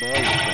Boy.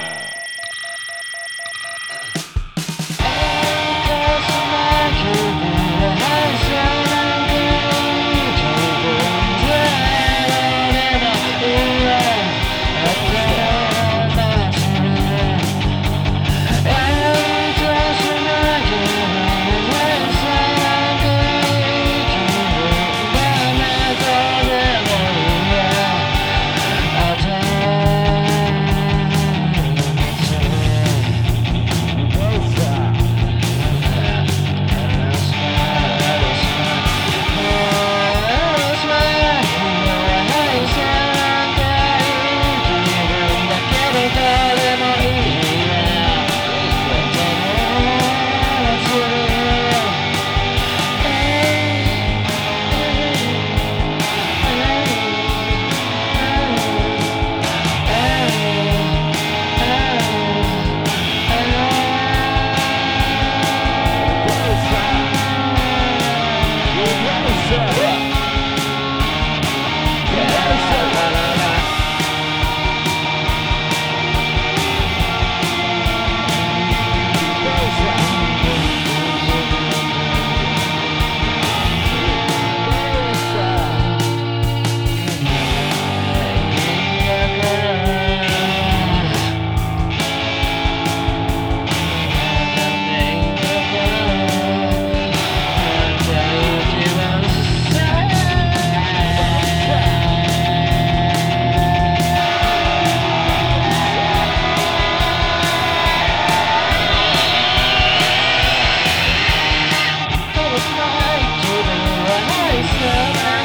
Yeah.